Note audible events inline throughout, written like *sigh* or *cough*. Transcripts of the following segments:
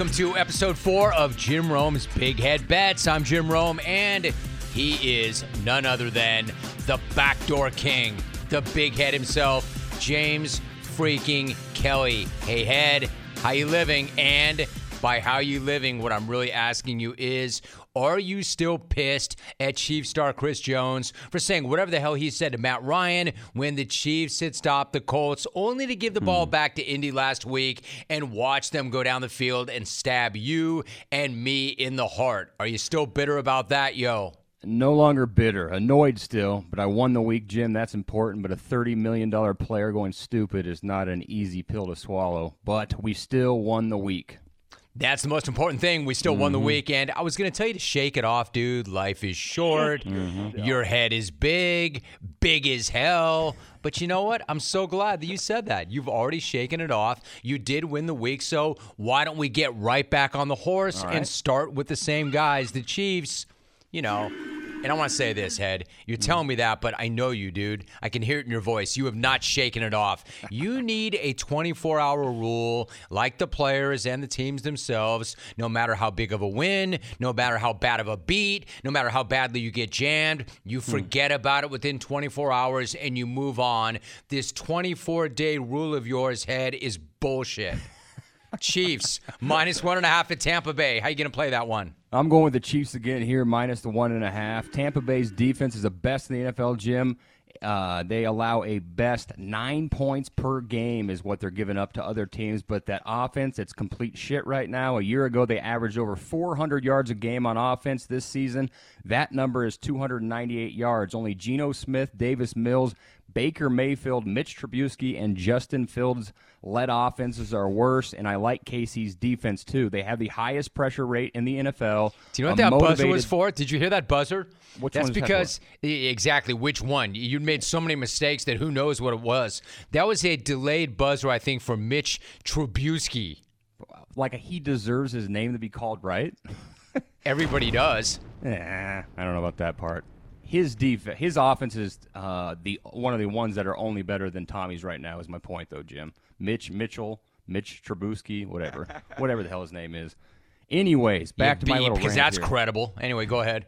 welcome to episode four of Jim Rome's Big Head Bets. I'm Jim Rome, and he is none other than the backdoor king, the big head himself, James freaking Kelley. Hey, head, how you living? And by how you living, what I'm really asking you is, are you still pissed at Chief star Chris Jones for saying whatever the hell he said to Matt Ryan when the Chiefs had stopped the Colts, only to give the ball hmm. back to Indy last week and watch them go down the field and stab you and me in the heart? Are you still bitter about that, yo? No longer bitter, annoyed still, but I won the week, Jim. That's important. But a $30 million player going stupid is not an easy pill to swallow. But we still won the week. That's the most important thing. We still won the mm-hmm. weekend. I was going to tell you to shake it off, dude. Life is short. Mm-hmm. Your head is big, big as hell. But you know what? I'm so glad that you said that. You've already shaken it off. You did win the week. So why don't we get right back on the horse and start with the same guys, the Chiefs? You know, and I want to say this, Head. You're mm. telling me that, but I know you, dude. I can hear it in your voice. You have not shaken it off. You *laughs* need a 24 hour rule, like the players and the teams themselves, no matter how big of a win, no matter how bad of a beat, no matter how badly you get jammed, you hmm. forget about it within 24 hours and you move on. This 24 day rule of yours, Head, is bullshit. Chiefs, minus one and a half at Tampa Bay. How you going to play that one? I'm going with the Chiefs again here, minus the one and a half. Tampa Bay's defense is the best in the NFL, Jim. Uh, they allow a best nine points per game, is what they're giving up to other teams. But that offense, it's complete shit right now. A year ago, they averaged over 400 yards a game on offense. This season, that number is 298 yards. Only Geno Smith, Davis Mills, Baker Mayfield, Mitch Trubisky, and Justin Fields led offenses are worse, and I like KC's defense too. They have the highest pressure rate in the NFL. Do you know what that buzzer was for? Did you hear that buzzer? Which That's that because e- exactly which one. You made so many mistakes that who knows what it was. That was a delayed buzzer, I think, for Mitch Trubisky. Like he deserves his name to be called right. Everybody does. *laughs* Eh, I don't know about that part. His defense, his offense is uh, the one of the ones that are only better than Tommy's right now. Is my point though, Jim? Mitch Mitchell, Mitch Trubisky, whatever, *laughs* whatever the hell his name is. Anyways, back Yeah, to my little because that's here. credible. Anyway, go ahead.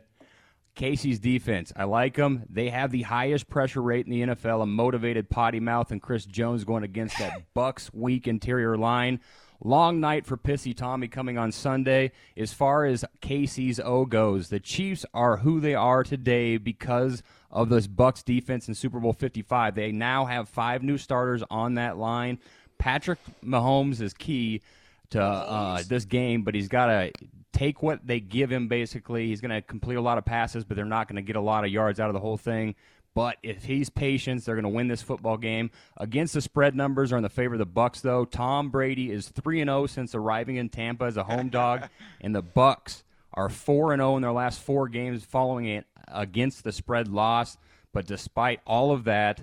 KC's defense. I like them. They have the highest pressure rate in the NFL. A motivated potty mouth and Chris Jones going against that *laughs* Bucks weak interior line. Long night for Pissy Tommy coming on Sunday. As far as KC's O goes, the Chiefs are who they are today because of this Bucks defense in Super Bowl 55. They now have five new starters on that line. Patrick Mahomes is key to uh, this game, but he's got to take what they give him. Basically, he's going to complete a lot of passes, but they're not going to get a lot of yards out of the whole thing. But if he's patient, they're going to win this football game. Against the spread numbers are in the favor of the Bucks, though. Tom Brady is three and zero since arriving in Tampa as a home dog, *laughs* and the Bucks are four and zero in their last four games following it against the spread loss. But despite all of that,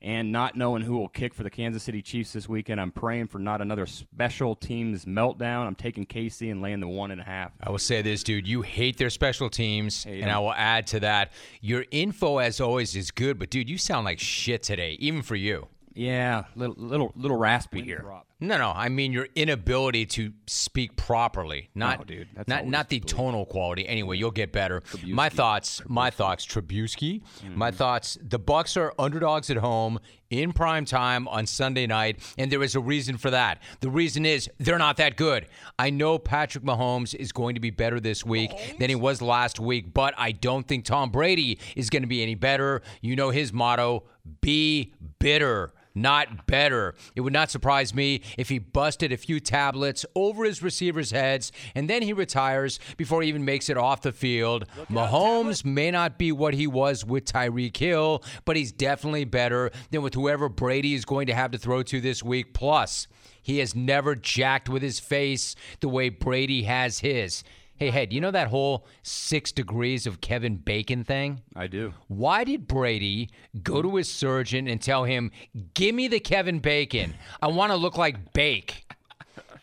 and not knowing who will kick for the Kansas City Chiefs this weekend, I'm praying for not another special teams meltdown. I'm taking KC and laying the one and a half. I will say this, dude. You hate their special teams, Hate and 'em. I will add to that. Your info, as always, is good, but dude, you sound like shit today, even for you. Yeah, little little little raspy here. No, no. I mean your inability to speak properly. Not, No, dude, that's not not the tonal quality. Anyway, you'll get better. My thoughts. My thoughts. Trubisky. Mm-hmm. My thoughts. The Bucks are underdogs at home in prime time on Sunday night, and there is a reason for that. The reason is they're not that good. I know Patrick Mahomes is going to be better this week than he was last week, but I don't think Tom Brady is going to be any better. You know his motto: "Be bitter." Not better. It would not surprise me if he busted a few tablets over his receivers' heads and then he retires before he even makes it off the field. Mahomes may not be what he was with Tyreek Hill, but he's definitely better than with whoever Brady is going to have to throw to this week. Plus, he has never jacked with his face the way Brady has his. Hey, Head, you know that whole six degrees of Kevin Bacon thing? I do. Why did Brady go to his surgeon and tell him, "Give me the Kevin Bacon. I want to look like Bake."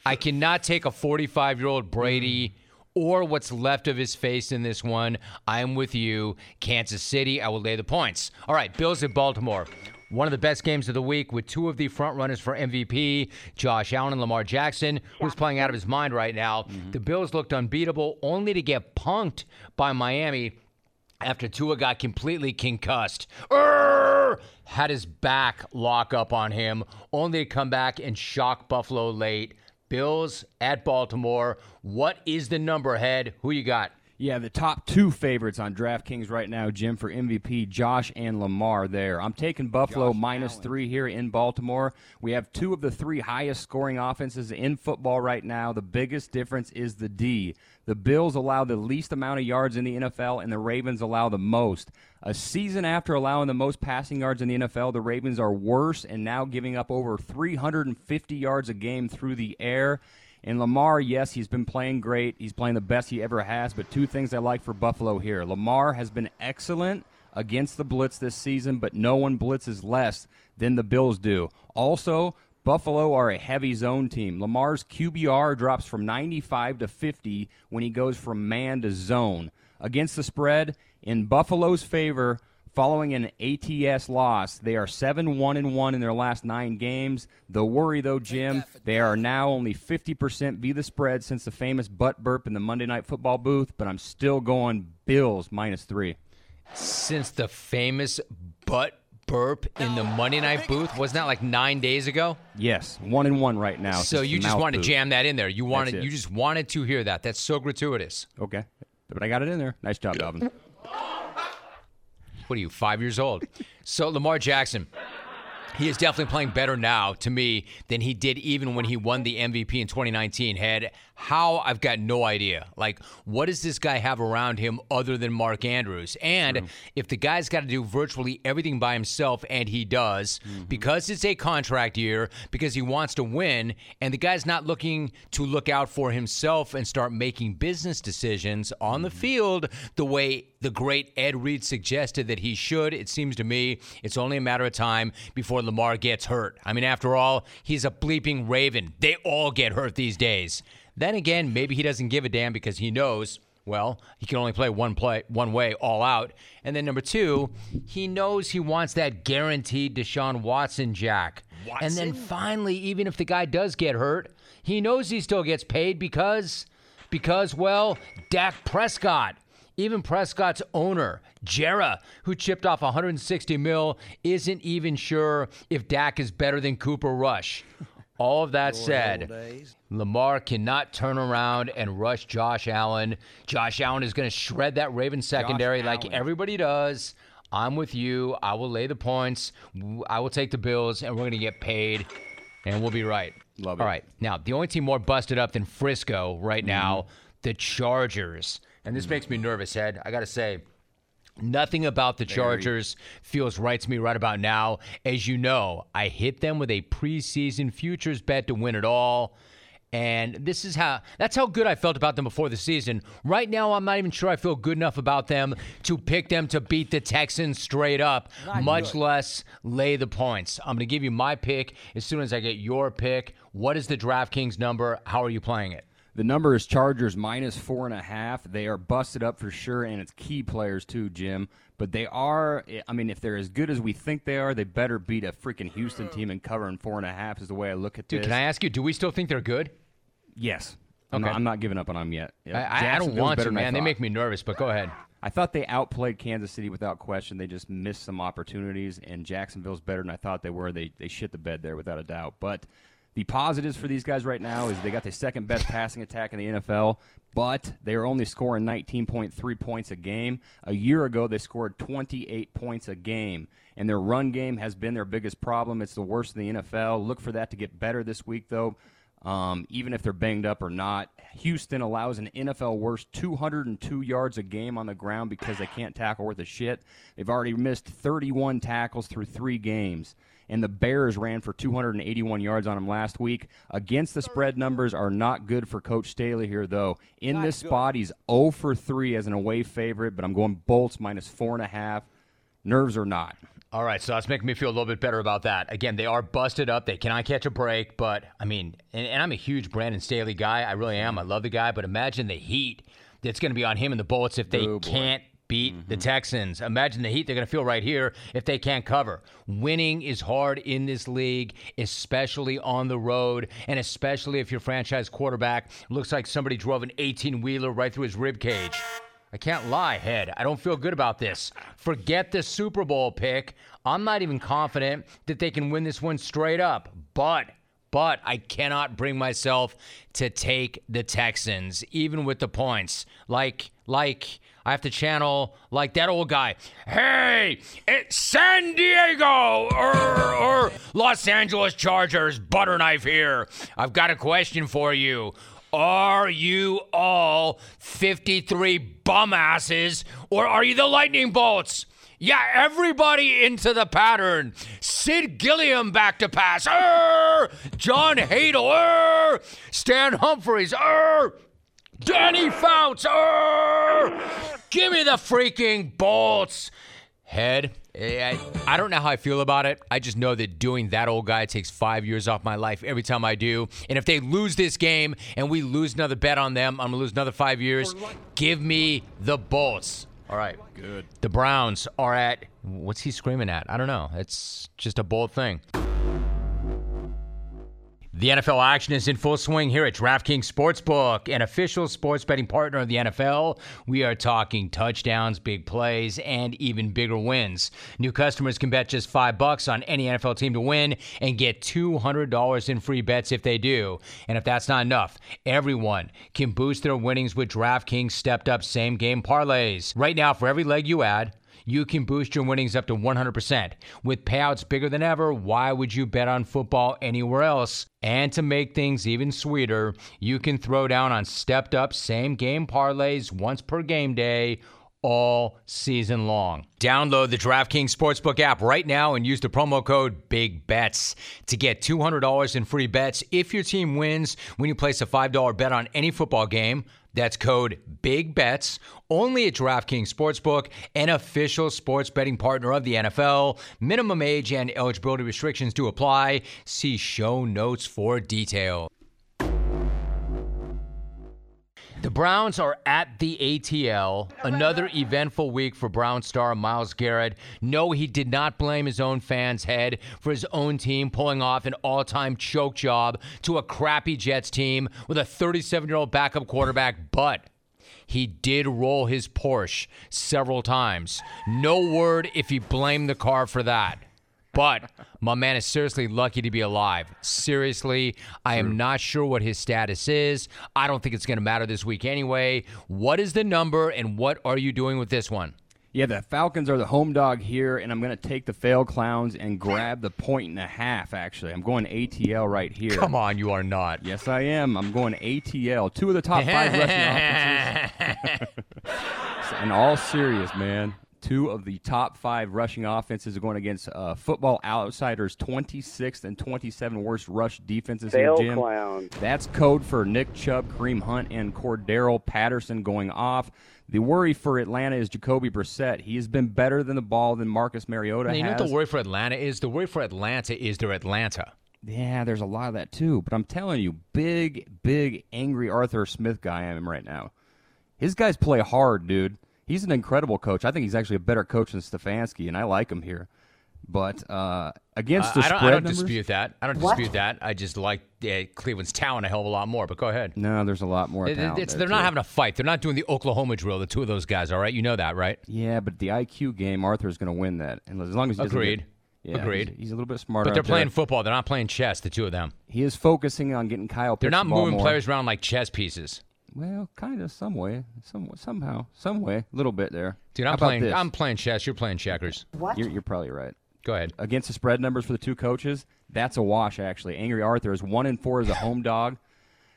I cannot take a 45-year-old Brady or what's left of his face in this one. I am with you, Kansas City. I will lay the points. All right, Bills at Baltimore. One of the best games of the week with two of the front runners for MVP, Josh Allen and Lamar Jackson, who's playing out of his mind right now. Mm-hmm. The Bills looked unbeatable, only to get punked by Miami after Tua got completely concussed. Urgh! Had his back lock up on him, only to come back and shock Buffalo late. Bills at Baltimore. What is the number head? Who you got? Yeah, the top two favorites on DraftKings right now, Jim, for MVP, Josh and Lamar there. I'm taking Buffalo minus three here in Baltimore. We have two of the three highest scoring offenses in football right now. The biggest difference is the D. The Bills allow the least amount of yards in the NFL, and the Ravens allow the most. A season after allowing the most passing yards in the NFL, the Ravens are worse and now giving up over 350 yards a game through the air. And Lamar, yes, he's been playing great. He's playing the best he ever has. But two things I like for Buffalo here Lamar has been excellent against the blitz this season, but no one blitzes less than the Bills do. Also, Buffalo are a heavy zone team. Lamar's QBR drops from 95 to 50 when he goes from man to zone. Against the spread, in Buffalo's favor, Following an ATS loss, they are 7 1 and 1 in their last nine games. The worry, though, Jim, they are now only 50% be the spread since the famous butt burp in the Monday Night Football booth, but I'm still going Bills minus three. Since the famous butt burp in the Monday Night booth wasn't that like nine days ago? Yes, one and one right now. So you just wanted to jam that in there. You wanted, you just wanted to hear that. That's so gratuitous. Okay, but I got it in there. Nice job, Dalvin. What are you, five years old? so Lamar Jackson. He is definitely playing better now to me than he did even when he won the MVP in 2019. Had how I've got no idea. Like, what does this guy have around him other than Mark Andrews? And True. if the guy's got to do virtually everything by himself, and he does, mm-hmm. because it's a contract year, because he wants to win, and the guy's not looking to look out for himself and start making business decisions on the mm-hmm. field the way the great Ed Reed suggested that he should, it seems to me it's only a matter of time before Lamar gets hurt. I mean, after all, he's a bleeping Raven. They all get hurt these days. Then again, maybe he doesn't give a damn because he knows well, he can only play one play one way all out. And then number two, he knows he wants that guaranteed Deshaun Watson jack. Watson? And then finally, even if the guy does get hurt, he knows he still gets paid because because well, Dak Prescott. Even Prescott's owner, Jera, who chipped off 160 mil, isn't even sure if Dak is better than Cooper Rush. All of that said, Lamar cannot turn around and rush Josh Allen. Josh Allen is going to shred that Raven secondary Josh like Allen. everybody does. I'm with you. I will lay the points. I will take the Bills, and we're going to get paid, and we'll be right. Love it. All right. Now, the only team more busted up than Frisco right mm-hmm. now, the Chargers. And this mm-hmm. makes me nervous, Ed. I got to say, Nothing about the Chargers feels right to me right about now. As you know, I hit them with a preseason futures bet to win it all. And this is how that's how good I felt about them before the season. Right now, I'm not even sure I feel good enough about them to pick them to beat the Texans straight up, not much good. less lay the points. I'm going to give you my pick as soon as I get your pick. What is the DraftKings number? How are you playing it? The number is Chargers minus four and a half. They are busted up for sure, and it's key players too, Jim. But they are, I mean, if they're as good as we think they are, they better beat a freaking Houston team and covering four and a half is the way I look at Dude, this. can I ask you, do we still think they're good? Yes. Okay. I'm not, I'm not giving up on them yet. I, I, don't want to, man. They make me nervous, but go ahead. I thought they outplayed Kansas City without question. They just missed some opportunities, and Jacksonville's better than I thought they were. They they shit the bed there without a doubt. But the positives for these guys right now is they got the second best passing attack in the NFL, but they are only scoring 19.3 points a game. A year ago, they scored 28 points a game, and their run game has been their biggest problem. It's the worst in the NFL. Look for that to get better this week, though. Um, even if they're banged up or not, Houston allows an NFL worst 202 yards a game on the ground because they can't tackle worth a shit. They've already missed 31 tackles through three games and the Bears ran for 281 yards on him last week. Against the spread numbers are not good for Coach Staley here, though. In not this good. spot, he's 0 for 3 as an away favorite, but I'm going Bolts minus 4.5. Nerves or not. All right, so that's making me feel a little bit better about that. Again, they are busted up. They cannot catch a break, but I mean, and, and I'm a huge Brandon Staley guy. I really am. I love the guy, but imagine the heat that's going to be on him and the Bullets if they oh, can't beat the mm-hmm. Texans. Imagine the heat they're going to feel right here if they can't cover. Winning is hard in this league, especially on the road, and especially if your franchise quarterback looks like somebody drove an 18 wheeler right through his rib cage. I can't lie, head. I don't feel good about this. Forget the Super Bowl pick. I'm not even confident that they can win this one straight up. But but I cannot bring myself to take the Texans, even with the points. Like, like I have to channel like that old guy. Hey, it's San Diego or, or Los Angeles Chargers. Butter knife here. I've got a question for you. Are you all 53 bum asses, or are you the lightning bolts? Yeah, everybody into the pattern. Sid Gillman back to pass. Arr! John Hadl. Stan Humphries. Arr! Danny Fouts. Give me the freaking bolts. Head. Eh, I, I don't know how I feel about it. I just know that doing that old guy takes five years off my life every time I do. And if they lose this game and we lose another bet on them, I'm going to lose another five years. Give me the bolts. All right. Good. The Browns are at what's he screaming at? I don't know. It's just a bold thing. The NFL action is in full swing here at DraftKings Sportsbook, an official sports betting partner of the NFL. We are talking touchdowns, big plays, and even bigger wins. New customers can bet just five bucks on any NFL team to win and get $200 in free bets if they do. And if that's not enough, everyone can boost their winnings with DraftKings stepped up same game parlays. Right now, for every leg you add, you can boost your winnings up to 100%. With payouts bigger than ever, why would you bet on football anywhere else? And to make things even sweeter, you can throw down on stepped up same game parlays once per game day all season long. Download the DraftKings Sportsbook app right now and use the promo code Big Bets to get $200 in free bets if your team wins when you place a $5 bet on any football game. That's code Big Bets only at DraftKings Sportsbook, an official sports betting partner of the NFL. Minimum age and eligibility restrictions do apply. See show notes for detail. The Browns are at the ATL. Another eventful week for Brown star Myles Garrett. No, he did not blame his own fans' head for his own team pulling off an all time choke job to a crappy Jets team with a 37 year old backup quarterback, but he did roll his Porsche several times. No word if he blamed the car for that. But my man is seriously lucky to be alive. Seriously, I am not sure what his status is. I don't think it's going to matter this week anyway. What is the number and what are you doing with this one? Yeah, the Falcons are the home dog here, and I'm going to take the fail clowns and grab the point and a half, actually. I'm going ATL right here. Come on, you are not. Yes, I am. I'm going ATL. Two of the top five rushing *laughs* offenses. *laughs* In all serious, man. Two of the top five rushing offenses are going against uh, Football Outsiders' 26th and 27 worst rush defenses Fail here, Jim. clown. That's code for Nick Chubb, Kareem Hunt, and Cordarrelle Patterson going off. The worry for Atlanta is Jacoby Brissett. He has been better than the ball than Marcus Mariota You know has. what the worry for Atlanta is? The worry for Atlanta is they're Atlanta. Yeah, there's a lot of that too. But I'm telling you, big, big, angry Arthur Smith guy I am right now. His guys play hard, dude. He's an incredible coach. I think he's actually a better coach than Stefanski, and I like him here. But uh, against the I don't, spread I don't numbers, dispute that. I don't dispute that. I just like uh, Cleveland's talent a hell of a lot more. But go ahead. no, there's a lot more. It- talent it's- there, they're not having a fight. They're not doing the Oklahoma drill. The two of those guys. All right, you know that, right? Yeah, but the IQ game, Arthur's going to win that, and as long as he Agreed. Get, yeah, Agreed. He's, he's a little bit smarter. But they're out there. playing football. They're not playing chess. The two of them. He is focusing on getting Kyle. They're not the moving more. players around like chess pieces. Well, kind of, some way, some somehow, some way, a little bit there. Dude, I'm playing. this? I'm playing chess. You're playing checkers. You're, you're probably right. Go ahead. against the spread numbers for the two coaches, that's a wash. Actually, Angry Arthur is one and four as a home dog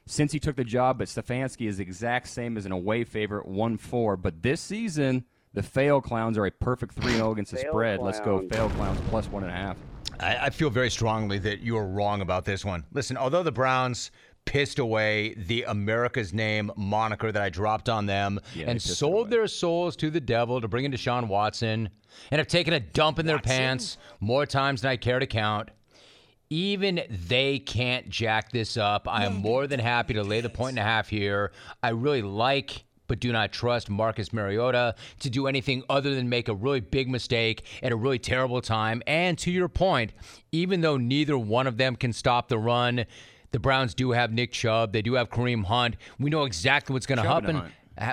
since he took the job, but Stefanski is the exact same as an away favorite, one four. But this season, the fail clowns are a perfect three zero against the Fail spread. Let's go fail clowns plus one and a half. I, I feel very strongly that you are wrong about this one. Listen, although the Browns pissed away the America's name moniker that I dropped on them Yeah, and sold their souls to the devil to bring in Deshaun Watson and have taken a dump in their pants more times than I care to count. Even they can't jack this up. I am more than happy to lay the point and a half here. I really like but do not trust Marcus Mariota to do anything other than make a really big mistake at a really terrible time. And to your point, even though neither one of them can stop the run, the Browns do have Nick Chubb. They do have Kareem Hunt. We know exactly what's going to happen.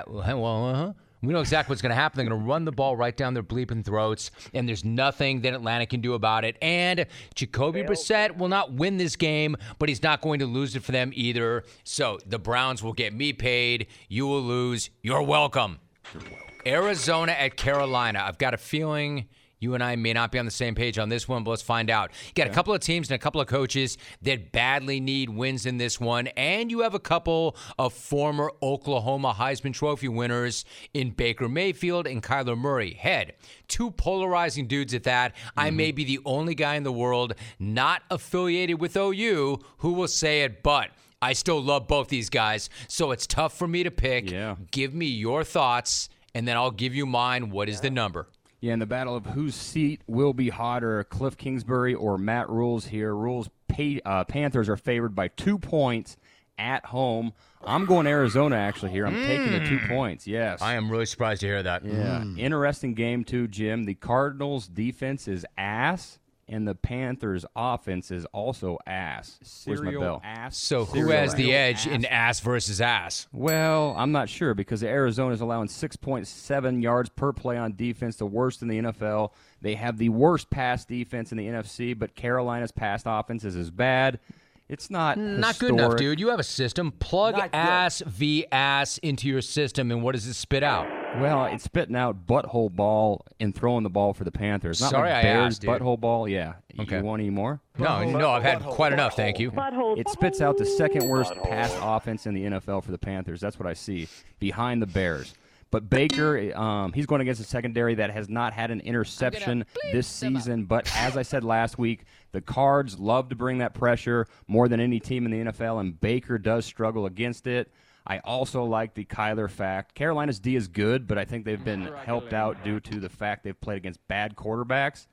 Well, uh-huh. We know exactly what's going to happen. They're going to run the ball right down their bleeping throats, and there's nothing that Atlanta can do about it. And Jacoby Brissett will not win this game, but he's not going to lose it for them either. So the Browns will get me paid. You will lose. You're welcome. Arizona at Carolina. I've got a feeling you and I may not be on the same page on this one, but let's find out. You got a couple of teams and a couple of coaches that badly need wins in this one, and you have a couple of former Oklahoma Heisman Trophy winners in Baker Mayfield and Kyler Murray. Head, two polarizing dudes at that. I mm-hmm. may be the only guy in the world not affiliated with OU who will say it, but. I still love both these guys, so it's tough for me to pick. Yeah. Give me your thoughts, and then I'll give you mine. What is the number? Yeah, in the battle of whose seat will be hotter, Cliff Kingsbury or Matt Rhule's here. Rules pay, uh, Panthers are favored by two points at home. I'm going Arizona actually here. I'm taking the two points. Yes. I am really surprised to hear that. Yeah. Interesting game too, Jim. The Cardinals defense is ass. And the Panthers' offense is also ass. Where's my Serial bell? ass. So who Serial has the ass. edge in ass versus ass? Well, I'm not sure because Arizona is allowing 6.7 yards per play on defense, the worst in the NFL. They have the worst pass defense in the NFC, but Carolina's pass offense is as bad. It's not Not good enough, historic. dude. You have a system. Plug Not good. ass v ass into your system, and what does it spit out? Well, it's spitting out butthole ball and throwing the ball for the Panthers. Not Sorry like I Bears asked, dude. butthole ball. Yeah. Okay. You want any more? No, no, I've had quite enough. Thank you. Butthole. It spits out the second worst pass offense in the NFL for the Panthers. That's what I see behind the Bears. But Baker, um, he's going against a secondary that has not had an interception this season. But as I said last week, the Cards love to bring that pressure more than any team in the NFL, and Baker does struggle against it. I also like the Kyler fact. Carolina's D is good, but I think they've been helped out due to the fact they've played against bad quarterbacks.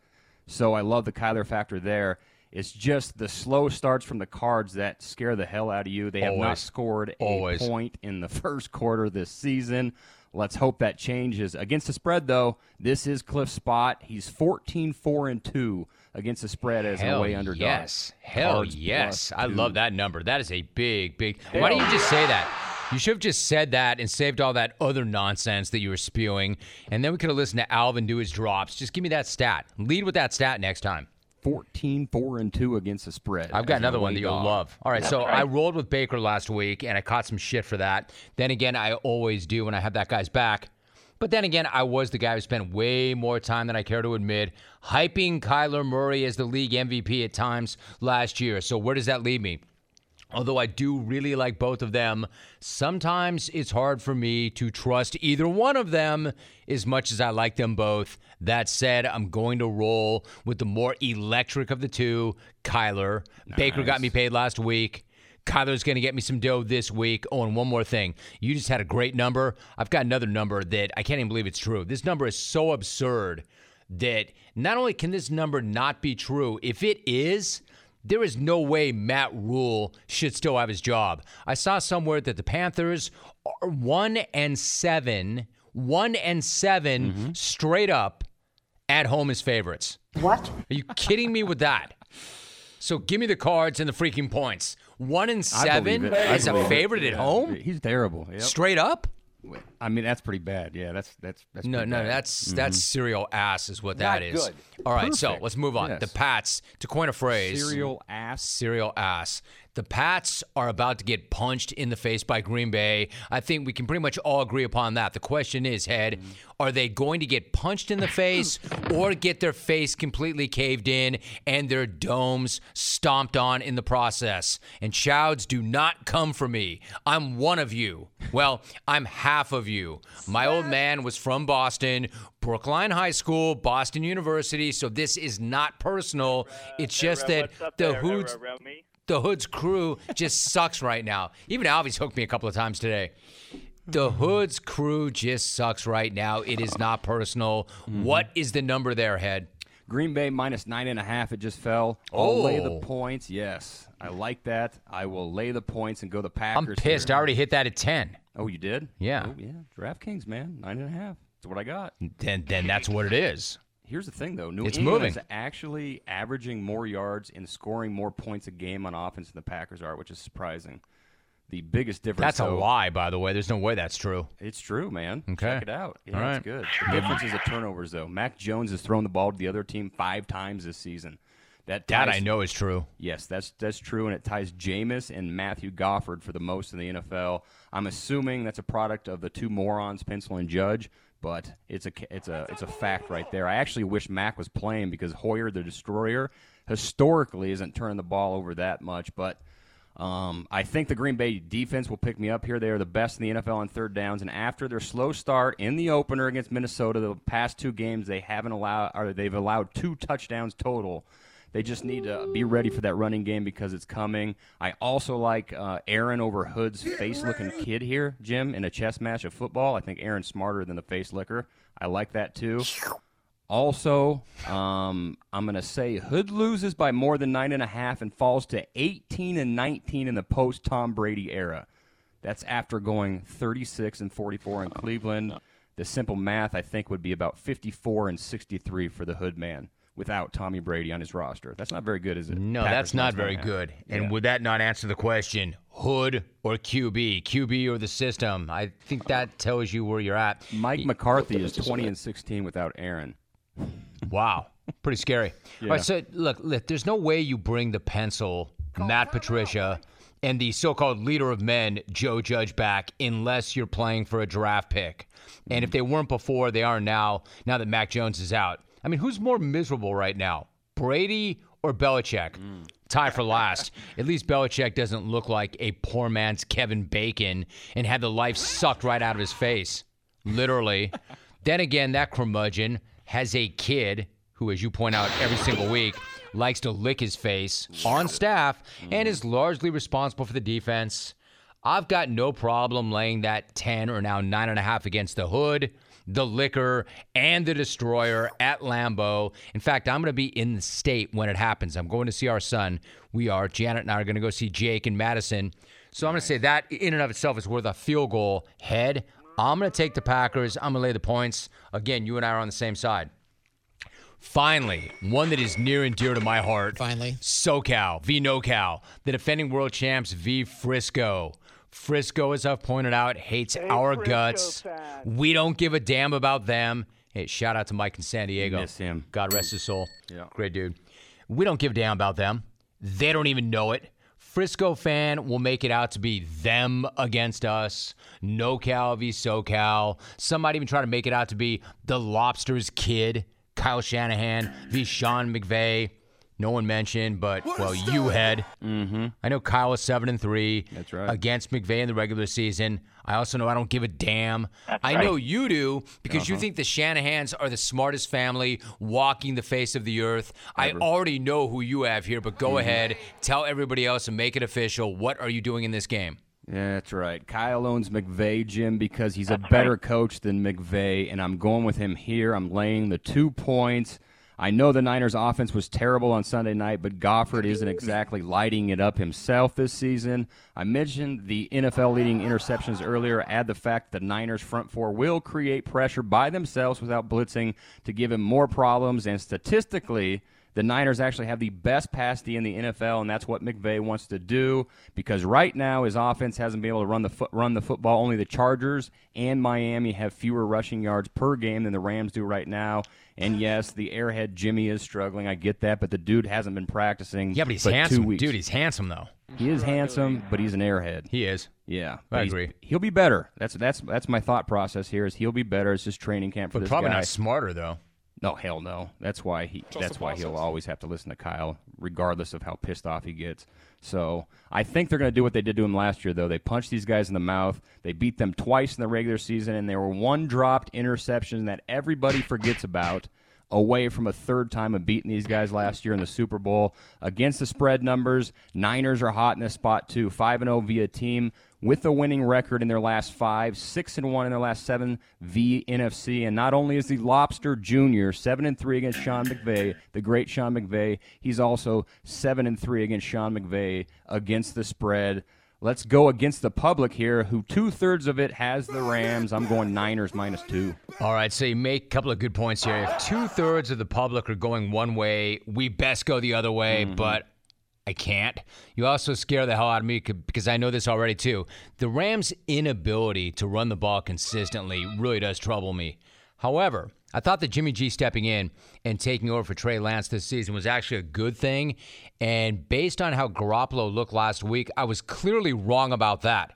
So I love the Kyler factor there. It's just the slow starts from the cards that scare the hell out of you. They have not scored a Always. point in the *laughs* first quarter this season. Let's hope that changes. Against the spread, though, this is Cliff's spot. He's 14 4 and 2 against the spread as an Hell away underdog. yes. Hell Cards yes. I love that number. That is a big, big. Why don't you just say that? You should have just said that and saved all that other nonsense that you were spewing, and then we could have listened to Alvin do his drops. Just give me that stat. Lead with that stat next time. 14 4 and 2 against the spread. I've got another one that you'll dog. love. All right, so I rolled with Baker last week, and I caught some shit for that. Then again, I always do when I have that guy's back. But then again, I was the guy who spent way more time than I care to admit hyping Kyler Murray as the league MVP at times last year. So where does that leave me? Although I do really like both of them, sometimes it's hard for me to trust either one of them as much as I like them both. That said, I'm going to roll with the more electric of the two, Kyler. Baker got me paid last week. Kyler's going to get me some dough this week. Oh, and one more thing. You just had a great number. I've got another number that I can't even believe it's true. This number is so absurd that not only can this number not be true, if it is, there is no way Matt Rhule should still have his job. I saw somewhere that the Panthers are one and seven, one and 7 mm-hmm. straight up at home as favorites. What? Are you kidding me with that? So give me the cards and the freaking points. One and seven it. I is a believe it. favorite at Yeah. home, He's terrible. Yep. straight up. I mean, that's pretty bad. Yeah, that's that's that's No, pretty no, bad. that's mm-hmm. that's serial ass is what that Not is. good. All right, so let's move on. Yes. The Pats, to coin a phrase, serial ass. serial ass. The Pats are about to get punched in the face by Green Bay. I think we can pretty much all agree upon that. The question is, Head, are they going to get punched in the *coughs* face or get their face completely caved in and their domes stomped on in the process? And Chouds, do not come for me. I'm one of you. Well, I'm half of you. My old man was from Boston, Brookline High School, Boston University, so this is not personal. It's just that the Hoods? The Hood's crew just *laughs* sucks right now. Even Alvy's hooked me a couple of times today. The Hood's crew just sucks right now. It is not personal. Mm-hmm. What is the number there, Head? Green Bay minus nine and a half. It just fell. I'll oh. lay the Oh. points. Yes, I like that. I will lay the points and go the Packers. I'm pissed. I already hit that at 10. Oh, you did? Yeah. Oh, yeah. DraftKings, man, nine and a half. That's what I got. Then then that's what it is. Here's the thing, though. New It's England moving. is actually averaging more yards and scoring more points a game on offense than the Packers are, which is surprising. The biggest difference. That's a lie, by the way. There's no way that's true. It's true, man. Okay. Check it out. Yeah, All it's good. The difference is the turnovers, though. Mac Jones has thrown the ball to the other team five times this season. That That I know is true. Yes, that's that's true, and it ties Jameis and Matthew Gofford for the most in the NFL. I'm assuming that's a product of the two morons, Pencil and Judge, but it's a it's a it's a fact right there. I actually wish Mac was playing because Hoyer, the destroyer, historically isn't turning the ball over that much, but. Um, I think the Green Bay defense will pick me up here. They are the best in the NFL on third downs, and after their slow start in the opener against Minnesota, the past two games they haven't allowed, or they've allowed two touchdowns total. They just need to be ready for that running game because it's coming. I also like uh, Aaron over Hood's face-looking kid here, Jim, in a chess match of football. I think Aaron's smarter than the face licker. I like that too. Also, um, I'm going to say Hood loses by more than nine and a half and falls to 18 and 19 in the post Tom Brady era. That's after going 36 and 44 in Cleveland. The simple math, I think, would be about 54 and 63 for the Hood man without Tommy Brady on his roster. That's not very good, is it? No, Packers that's not very nine and a half. good. And Yeah. would that not answer the question, Hood or QB? QB or the system? I think that tells you where you're at. Mike McCarthy is 20 and 16 without Aaron. Wow. Pretty scary. All Yeah. right, so look, look, there's no way you bring the pencil, Matt Patricia, and the so called leader of men, Joe Judge, back unless you're playing for a draft pick. And if mm. they weren't before, they are now, now that Mac Jones is out. I mean, who's more miserable right now, Brady or Belichick? Mm. Tie for last. *laughs* At least Belichick doesn't look like a poor man's Kevin Bacon and had the life sucked right out of his face. Literally. *laughs* then again, that curmudgeon has a kid who, as you point out every single week, likes to lick his face on staff and mm. is largely responsible for the defense. I've got no problem laying that 10 or now 9.5 against the Hood, the Licker, and the Destroyer at Lambeau. In fact, I'm going to be in the state when it happens. I'm going to see our son. We are. Janet and I are going to go see Jake and Madison. So I'm going to say that in and of itself is worth a field goal head. I'm going to take the Packers. I'm going to lay the points. Again, you and I are on the same side. Finally, one that is near and dear to my heart. Finally. SoCal v NoCal, the defending world champs v Frisco. Frisco, as I've pointed out, hates our Frisco guts. fan. We don't give a damn about them. Hey, shout out to Mike in San Diego. Miss him. God rest his soul. Yeah. Great dude. We don't give a damn about them. They don't even know it. Frisco fan will make it out to be them against us. No Cal v SoCal. Some might even try to make it out to be the Lobster's kid, Kyle Shanahan v Sean McVay. No one mentioned, but well, you had. Mm-hmm. I know Kyle is seven and three. That's right. Against McVay in the regular season. I also know I don't give a damn. I know you do because Uh-huh. you think the Shanahans are the smartest family walking the face of the earth. I already know who you have here, but go Mm-hmm. ahead, tell everybody else and make it official. What are you doing in this game? Yeah, that's right. Kyle owns McVay, Jim, because he's a better coach than McVay, and I'm going with him here. I'm laying the two points. I know the Niners' offense was terrible on Sunday night, but Gofford isn't exactly lighting it up himself this season. I mentioned the NFL leading interceptions earlier. Add the fact the Niners' front four will create pressure by themselves without blitzing to give him more problems, and statistically, the Niners actually have the best pass D in the NFL, and that's what McVay wants to do because right now his offense hasn't been able to run the foot, run the football. Only the Chargers and Miami have fewer rushing yards per game than the Rams do right now. And yes, the airhead Jimmy is struggling. I get that, but the dude hasn't been practicing. Yeah, but he's handsome. Dude, he's handsome, though. he is handsome, but he's an airhead. He is. Yeah, I agree. He'll be better. That's that's that's my thought process here. Is he'll be better. It's just training camp for But this probably guy. not smarter, though. No, hell no. That's why he. That's why he'll always have to listen to Kyle, regardless of how pissed off he gets. So I think they're going to do what they did to him last year, though. They punched these guys in the mouth. They beat them twice in the regular season, and they were one dropped interception that everybody forgets about. Away from a third time of beating these guys last year in the Super Bowl against the spread numbers. Niners are hot in this spot too. Five and zero via team with a winning record in their last five, six and one in their last seven v NFC. And not only is the Lobster Junior seven and three against Sean McVay, the great Sean McVay, he's also seven and three against Sean McVay against the spread. Let's go against the public here, who two thirds of it has the Rams. I'm going Niners minus two. All right, so you make a couple of good points here. If two thirds of the public are going one way, we best go the other way, mm-hmm. but I can't. You also scare the hell out of me because I know this already too. The Rams' inability to run the ball consistently really does trouble me. However, I thought that Jimmy G stepping in and taking over for Trey Lance this season was actually a good thing. And based on how Garoppolo looked last week, I was clearly wrong about that.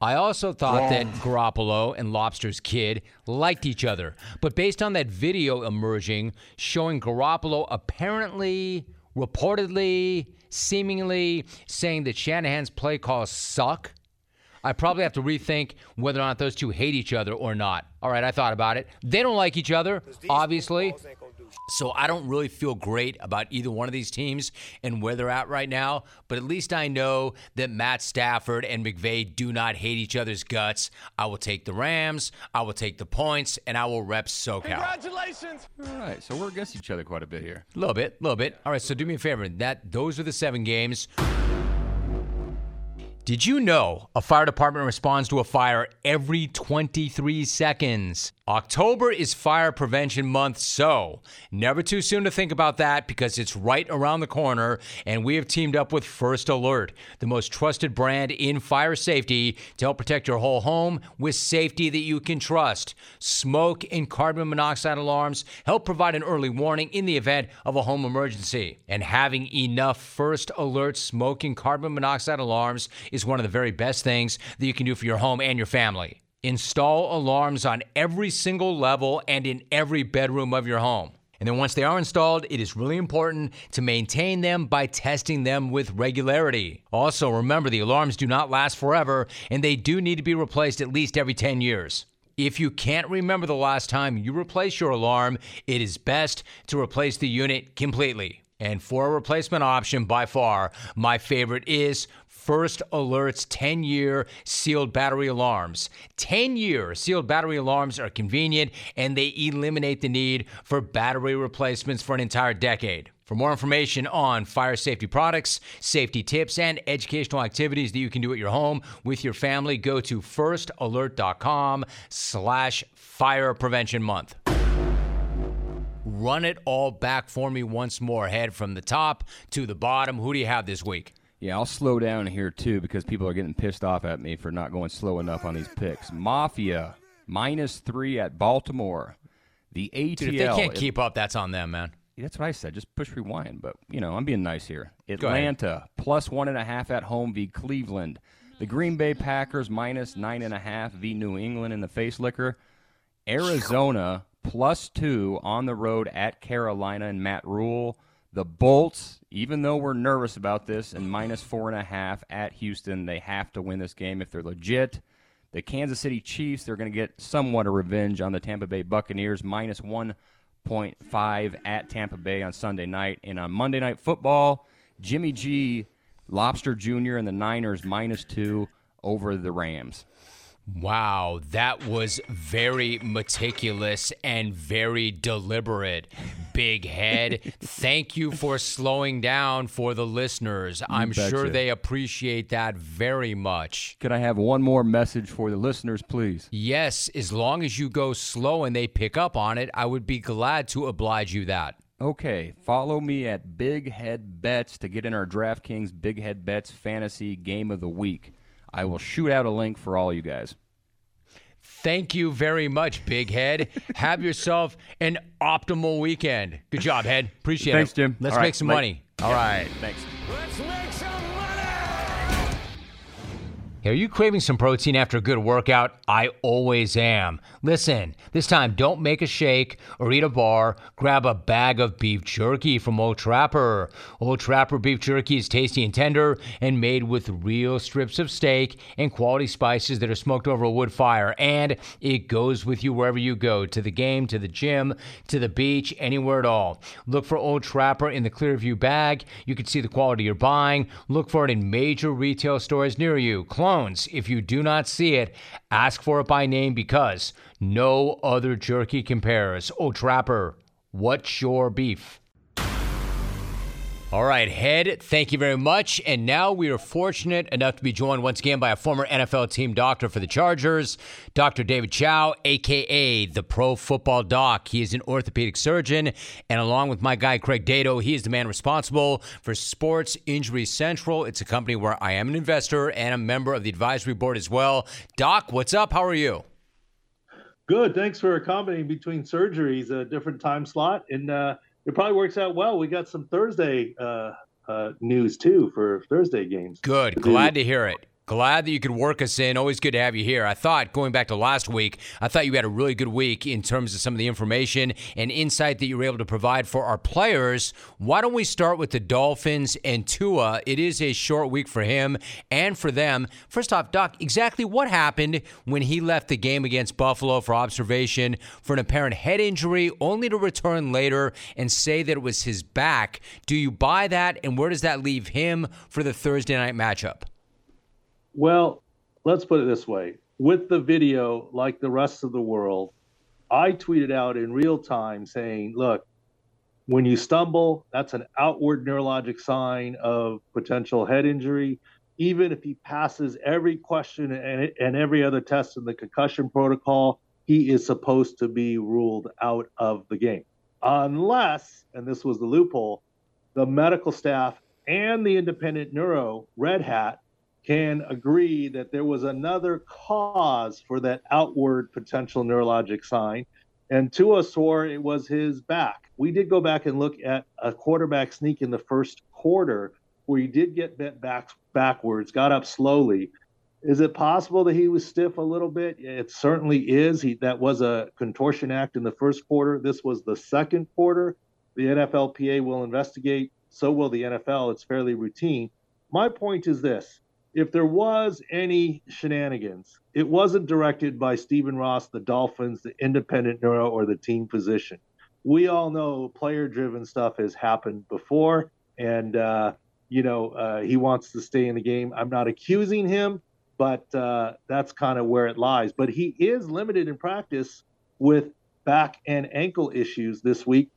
I also thought that Garoppolo and Lobster's kid liked each other. But based on that video emerging showing Garoppolo apparently, reportedly, seemingly saying that Shanahan's play calls suck I probably have to rethink whether or not those two hate each other or not. All right, I thought about it. They don't like each other, obviously. So I don't really feel great about either one of these teams and where they're at right now. But at least I know that Matt Stafford and McVay do not hate each other's guts. I will take the Rams. I will take the points, and I will rep SoCal. Congratulations! All right, so we're against each other quite a bit here. A little bit, a little bit. All right, so do me a favor. That those are the seven games. Did you know a fire department responds to a fire every 23 seconds? October is Fire Prevention Month, so never too soon to think about that because it's right around the corner, and we have teamed up with First Alert, the most trusted brand in fire safety, to help protect your whole home with safety that you can trust. Smoke and carbon monoxide alarms help provide an early warning in the event of a home emergency. And having enough First Alert smoke and carbon monoxide alarms is one of the very best things that you can do for your home and your family. Install alarms on every single level and in every bedroom of your home. And then once they are installed, it is really important to maintain them by testing them with regularity. Also, remember the alarms do not last forever and they do need to be replaced at least every 10 years. If you can't remember the last time you replaced your alarm, it is best to replace the unit completely. And for a replacement option, by far, my favorite is First Alert's 10 year sealed battery alarms. 10 year sealed battery alarms are convenient and they eliminate the need for battery replacements for an entire decade. For more information on fire safety products, safety tips, and educational activities that you can do at your home with your family, go to firstalert.com slash fire prevention month. Run it all back for me once more. Head from the top to the bottom. Who do you have this week? Yeah, I'll slow down here too because people are getting pissed off at me for not going slow enough on these picks. Mafia minus three at Baltimore. The ATL. Dude, if they can't keep up, that's on them, man. That's what I said. Just push rewind. But you know, I'm being nice here. Atlanta plus one and a half at home v Cleveland. The Green Bay Packers minus nine and a half v New England in the face licker. Arizona plus two on the road at Carolina and Matt Rhule. The Bolts, even though we're nervous about this, and minus four and a half at Houston, they have to win this game if they're legit. The Kansas City Chiefs, they're going to get somewhat of revenge on the Tampa Bay Buccaneers, minus 1.5 at Tampa Bay on Sunday night. And on Monday Night Football, Jimmy G, Lobster Jr., and the Niners, minus two over the Rams. Wow, that was very meticulous and very deliberate. Big head. *laughs* Thank you for slowing down for the listeners. You I'm sure they appreciate that very much. Could I have one more message for the listeners, please? Yes, as long as you go slow and they pick up on it, I would be glad to oblige you that. Okay, follow me at Big Head Bets to get in our DraftKings Big Head Bets Fantasy Game of the Week. I will shoot out a link for all you guys. Thank you very much, Big Head. *laughs* Have yourself an optimal weekend. Good job, Head. Appreciate Thanks, it. Thanks, Jim. Let's all make right, some money. All right. Thanks. Let's make some are you craving some protein after a good workout? I always am. Listen, this time don't make a shake or eat a bar. Grab a bag of beef jerky from Old Trapper. Old Trapper beef jerky is tasty and tender and made with real strips of steak and quality spices that are smoked over a wood fire. And it goes with you wherever you go to the game, to the gym, to the beach, anywhere at all. Look for Old Trapper in the Clearview bag. You can see the quality you're buying. Look for it in major retail stores near you. Clone if you do not see it, ask for it by name because no other jerky compares. Oh, Trapper, what's your beef? All right, Head, thank you very much. And now we are fortunate enough to be joined once again by a former NFL team doctor for the Chargers, Dr. David Chao, aka the Pro Football Doc. He is an orthopedic surgeon, and along with my guy Craig Dato, he is the man responsible for Sports Injury Central. It's a company where I am an investor and a member of the advisory board as well. Doc, what's up? How are you? Good. Thanks for accommodating between surgeries, a different time slot, and uh, it probably works out well. We got some Thursday uh, uh, news too for Thursday games. Good. Glad to hear it. Glad that you could work us in. Always good to have you here. I thought, going back to last week, I thought you had a really good week in terms of some of the information and insight that you were able to provide for our players. Why don't we start with the Dolphins and Tua? It is a short week for him and for them. First off, Doc, exactly what happened when he left the game against Buffalo for observation for an apparent head injury, only to return later and say that it was his back? Do you buy that, and where does that leave him for the Thursday night matchup? Well, let's put it this way with the video, like the rest of the world, I tweeted out in real time saying, look, when you stumble, that's an outward neurologic sign of potential head injury. Even if he passes every question and, and every other test in the concussion protocol, he is supposed to be ruled out of the game. Unless, and this was the loophole, the medical staff and the independent neuro, Red Hat, can agree that there was another cause for that outward potential neurologic sign. And Tua swore it was his back. We did go back and look at a quarterback sneak in the first quarter where he did get bent back backwards, got up slowly. Is it possible that he was stiff a little bit? It certainly is. He that was a contortion act in the first quarter. This was the second quarter. The NFLPA will investigate. So will the NFL. It's fairly routine. My point is this if there was any shenanigans, it wasn't directed by Stephen Ross, the Dolphins, the independent neuro, or the team physician. We all know player driven stuff has happened before, and, uh, you know, uh, he wants to stay in the game. I'm not accusing him, but uh, that's kind of where it lies. But he is limited in practice with back and ankle issues this week.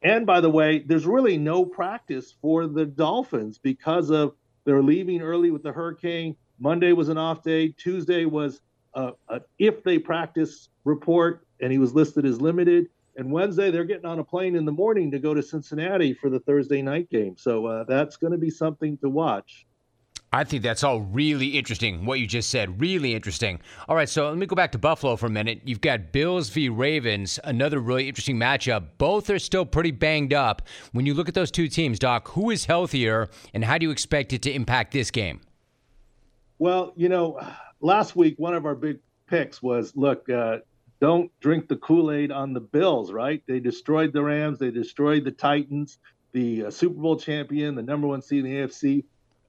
And by the way, there's really no practice for the Dolphins because of they're leaving early with the hurricane. Monday was an off day. Tuesday was a, a if they practice report, and he was listed as limited. And Wednesday, they're getting on a plane in the morning to go to Cincinnati for the Thursday night game. So uh, that's going to be something to watch. I think that's all really interesting, what you just said. Really interesting. All right, so let me go back to Buffalo for a minute. You've got Bills v. Ravens, another really interesting matchup. Both are still pretty banged up. When you look at those two teams, Doc, who is healthier, and how do you expect it to impact this game? Well, you know, last week, one of our big picks was look, uh, don't drink the Kool Aid on the Bills, right? They destroyed the Rams, they destroyed the Titans, the uh, Super Bowl champion, the number one seed in the AFC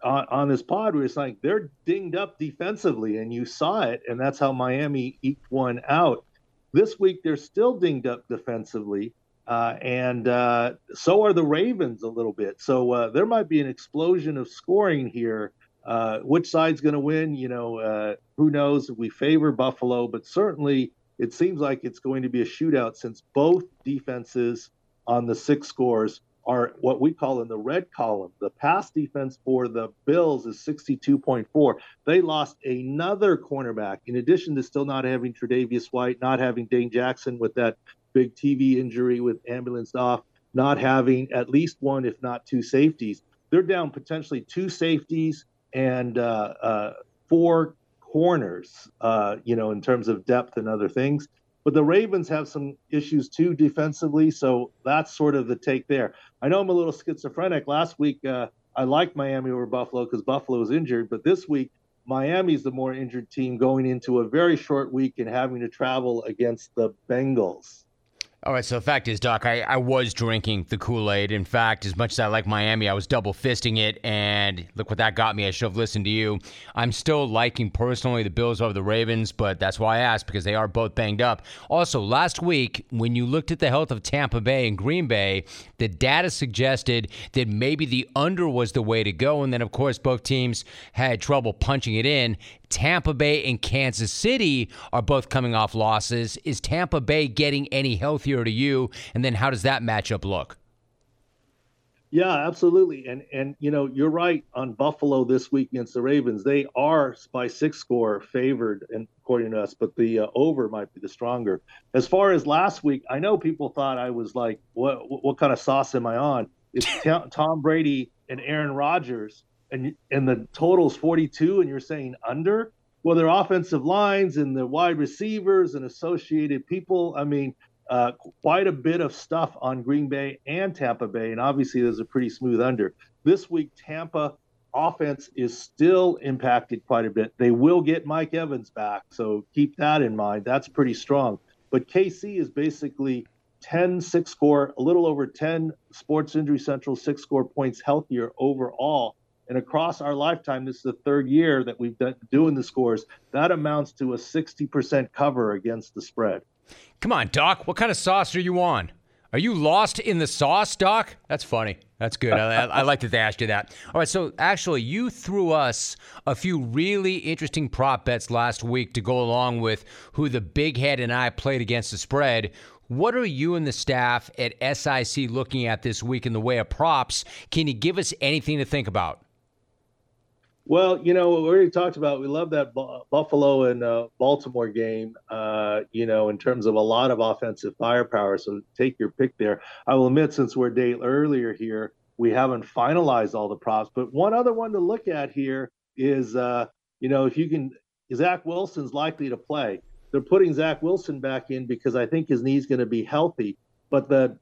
on, on this pod where it's like they're dinged up defensively, and you saw it, and that's how Miami eked one out. This week they're still dinged up defensively, uh, and uh, so are the Ravens a little bit. So uh, there might be an explosion of scoring here. Uh, which side's going to win? You know, uh, who knows? We favor Buffalo, but certainly it seems like it's going to be a shootout since both defenses on the SIC scores are what we call in the red column. The pass defense for the Bills is 62.4. They lost another cornerback, in addition to still not having Tre'Davious White, not having Dane Jackson with that big TV injury with ambulance off, not having at least one, if not two safeties. They're down potentially two safeties and uh, uh, four corners, uh, you know, in terms of depth and other things. But the Ravens have some issues too defensively, so that's sort of the take there. I know I'm a little schizophrenic. Last week, uh, I liked Miami over Buffalo because Buffalo was injured, but this week, Miami's the more injured team going into a very short week and having to travel against the Bengals. All right, so the fact is, Doc, I, I was drinking the Kool Aid. In fact, as much as I like Miami, I was double fisting it, and look what that got me. I should have listened to you. I'm still liking personally the Bills over the Ravens, but that's why I asked because they are both banged up. Also, last week, when you looked at the health of Tampa Bay and Green Bay, the data suggested that maybe the under was the way to go, and then, of course, both teams had trouble punching it in. Tampa Bay and Kansas City are both coming off losses. Is Tampa Bay getting any healthier to you? And then how does that matchup look? Yeah, absolutely. And and you know, you're right on Buffalo this week against the Ravens. They are by SIC score favored, and according to us, but the uh, over might be the stronger. As far as last week, I know people thought I was like, what what kind of sauce am I on? It's Tom Brady and Aaron Rodgers, and and the total's 42, and you're saying under. Well, their offensive lines and the wide receivers and associated people. I mean, uh, quite a bit of stuff on Green Bay and Tampa Bay, and obviously there's a pretty smooth under. This week, Tampa offense is still impacted quite a bit. They will get Mike Evans back, so keep that in mind. That's pretty strong. But KC is basically 10 SIC score, a little over 10 Sports Injury Central SIC score points healthier overall. And across our lifetime, this is the third year that we've been doing the scores. That amounts to a 60% cover against the spread. Come on, Doc. What kind of sauce are you on? Are you lost in the sauce, Doc? That's funny. That's good. I, I, I, like that they asked you that. All right, so actually, you threw us a few really interesting prop bets last week to go along with who the big head and I played against the spread. What are you and the staff at SIC looking at this week in the way of props? Can you give us anything to think about? Well, you know, we already talked about. We love that Buffalo and uh, Baltimore game. Uh, you know, in terms of a lot of offensive firepower. So take your pick there. I will admit, since we're a day earlier here, we haven't finalized all the props. But one other one to look at here is, uh, you know, if you can, Zach Wilson's likely to play. They're putting Zach Wilson back in because I think his knee's going to be healthy. But the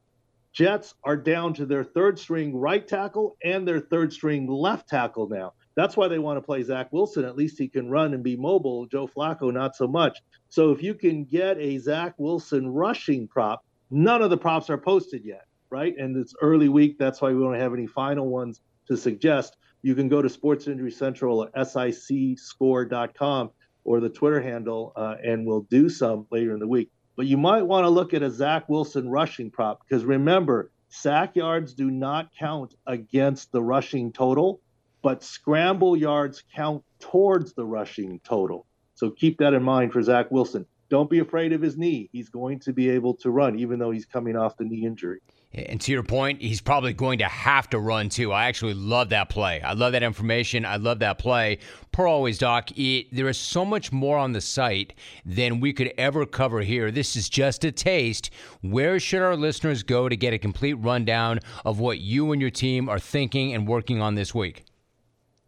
Jets are down to their third string right tackle and their third string left tackle now. That's why they want to play Zach Wilson. At least he can run and be mobile. Joe Flacco, not so much. So if you can get a Zach Wilson rushing prop, none of the props are posted yet, right? And it's early week. That's why we don't have any final ones to suggest. You can go to Sports Injury Central at sicscore.com or the Twitter handle, uh, and we'll do some later in the week. But you might want to look at a Zach Wilson rushing prop because remember, sack yards do not count against the rushing total but scramble yards count towards the rushing total. So keep that in mind for Zach Wilson. Don't be afraid of his knee. He's going to be able to run, even though he's coming off the knee injury. And to your point, he's probably going to have to run too. I actually love that play. I love that information. I love that play. Per always, Doc, it, there is so much more on the site than we could ever cover here. This is just a taste. Where should our listeners go to get a complete rundown of what you and your team are thinking and working on this week?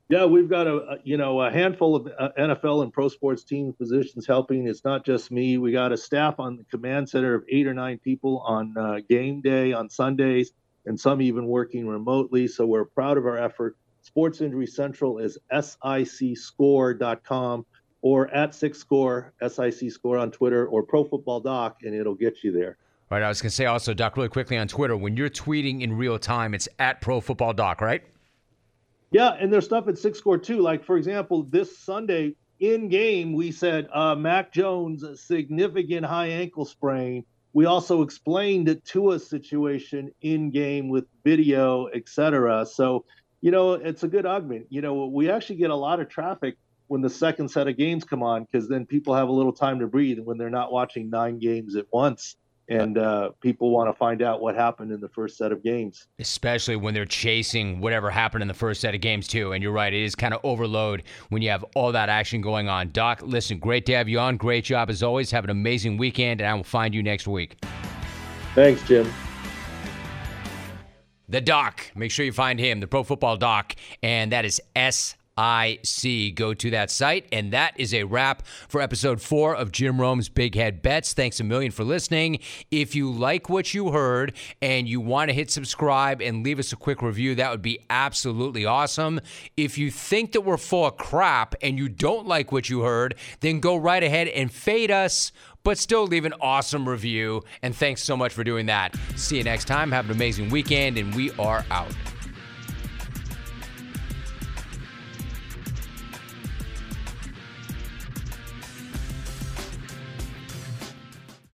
Yeah, we've got a you know a handful of uh, NFL and pro sports team positions helping. It's not just me. We got a staff on the command center of eight or nine people on uh, game day on Sundays, and some even working remotely. So we're proud of our effort. Sports Injury Central is sicscore.com or at six score sic score on Twitter or Pro Football Doc, and it'll get you there. Right. I was going to say also, Doc, really quickly on Twitter, when you're tweeting in real time, it's at Pro Football Doc, right? Yeah, and there's stuff at SIC score too. Like for example, this Sunday in game, we said uh, Mac Jones significant high ankle sprain. We also explained it to a situation in game with video, etc. So, you know, it's a good argument. You know, we actually get a lot of traffic when the second set of games come on because then people have a little time to breathe when they're not watching nine games at once and uh, people want to find out what happened in the first set of games. Especially when they're chasing whatever happened in the first set of games, too. And you're right, it is kind of overload when you have all that action going on. Doc, listen, great to have you on. Great job as always. Have an amazing weekend, and I will find you next week. Thanks, Jim. The Doc. Make sure you find him, the Pro Football Doc, and that is S. IC. Go to that site. And that is a wrap for episode four of Jim Rome's Big Head Bets. Thanks a million for listening. If you like what you heard and you want to hit subscribe and leave us a quick review, that would be absolutely awesome. If you think that we're full of crap and you don't like what you heard, then go right ahead and fade us but still leave an awesome review. And thanks so much for doing that. See you next time. Have an amazing weekend, and we are out.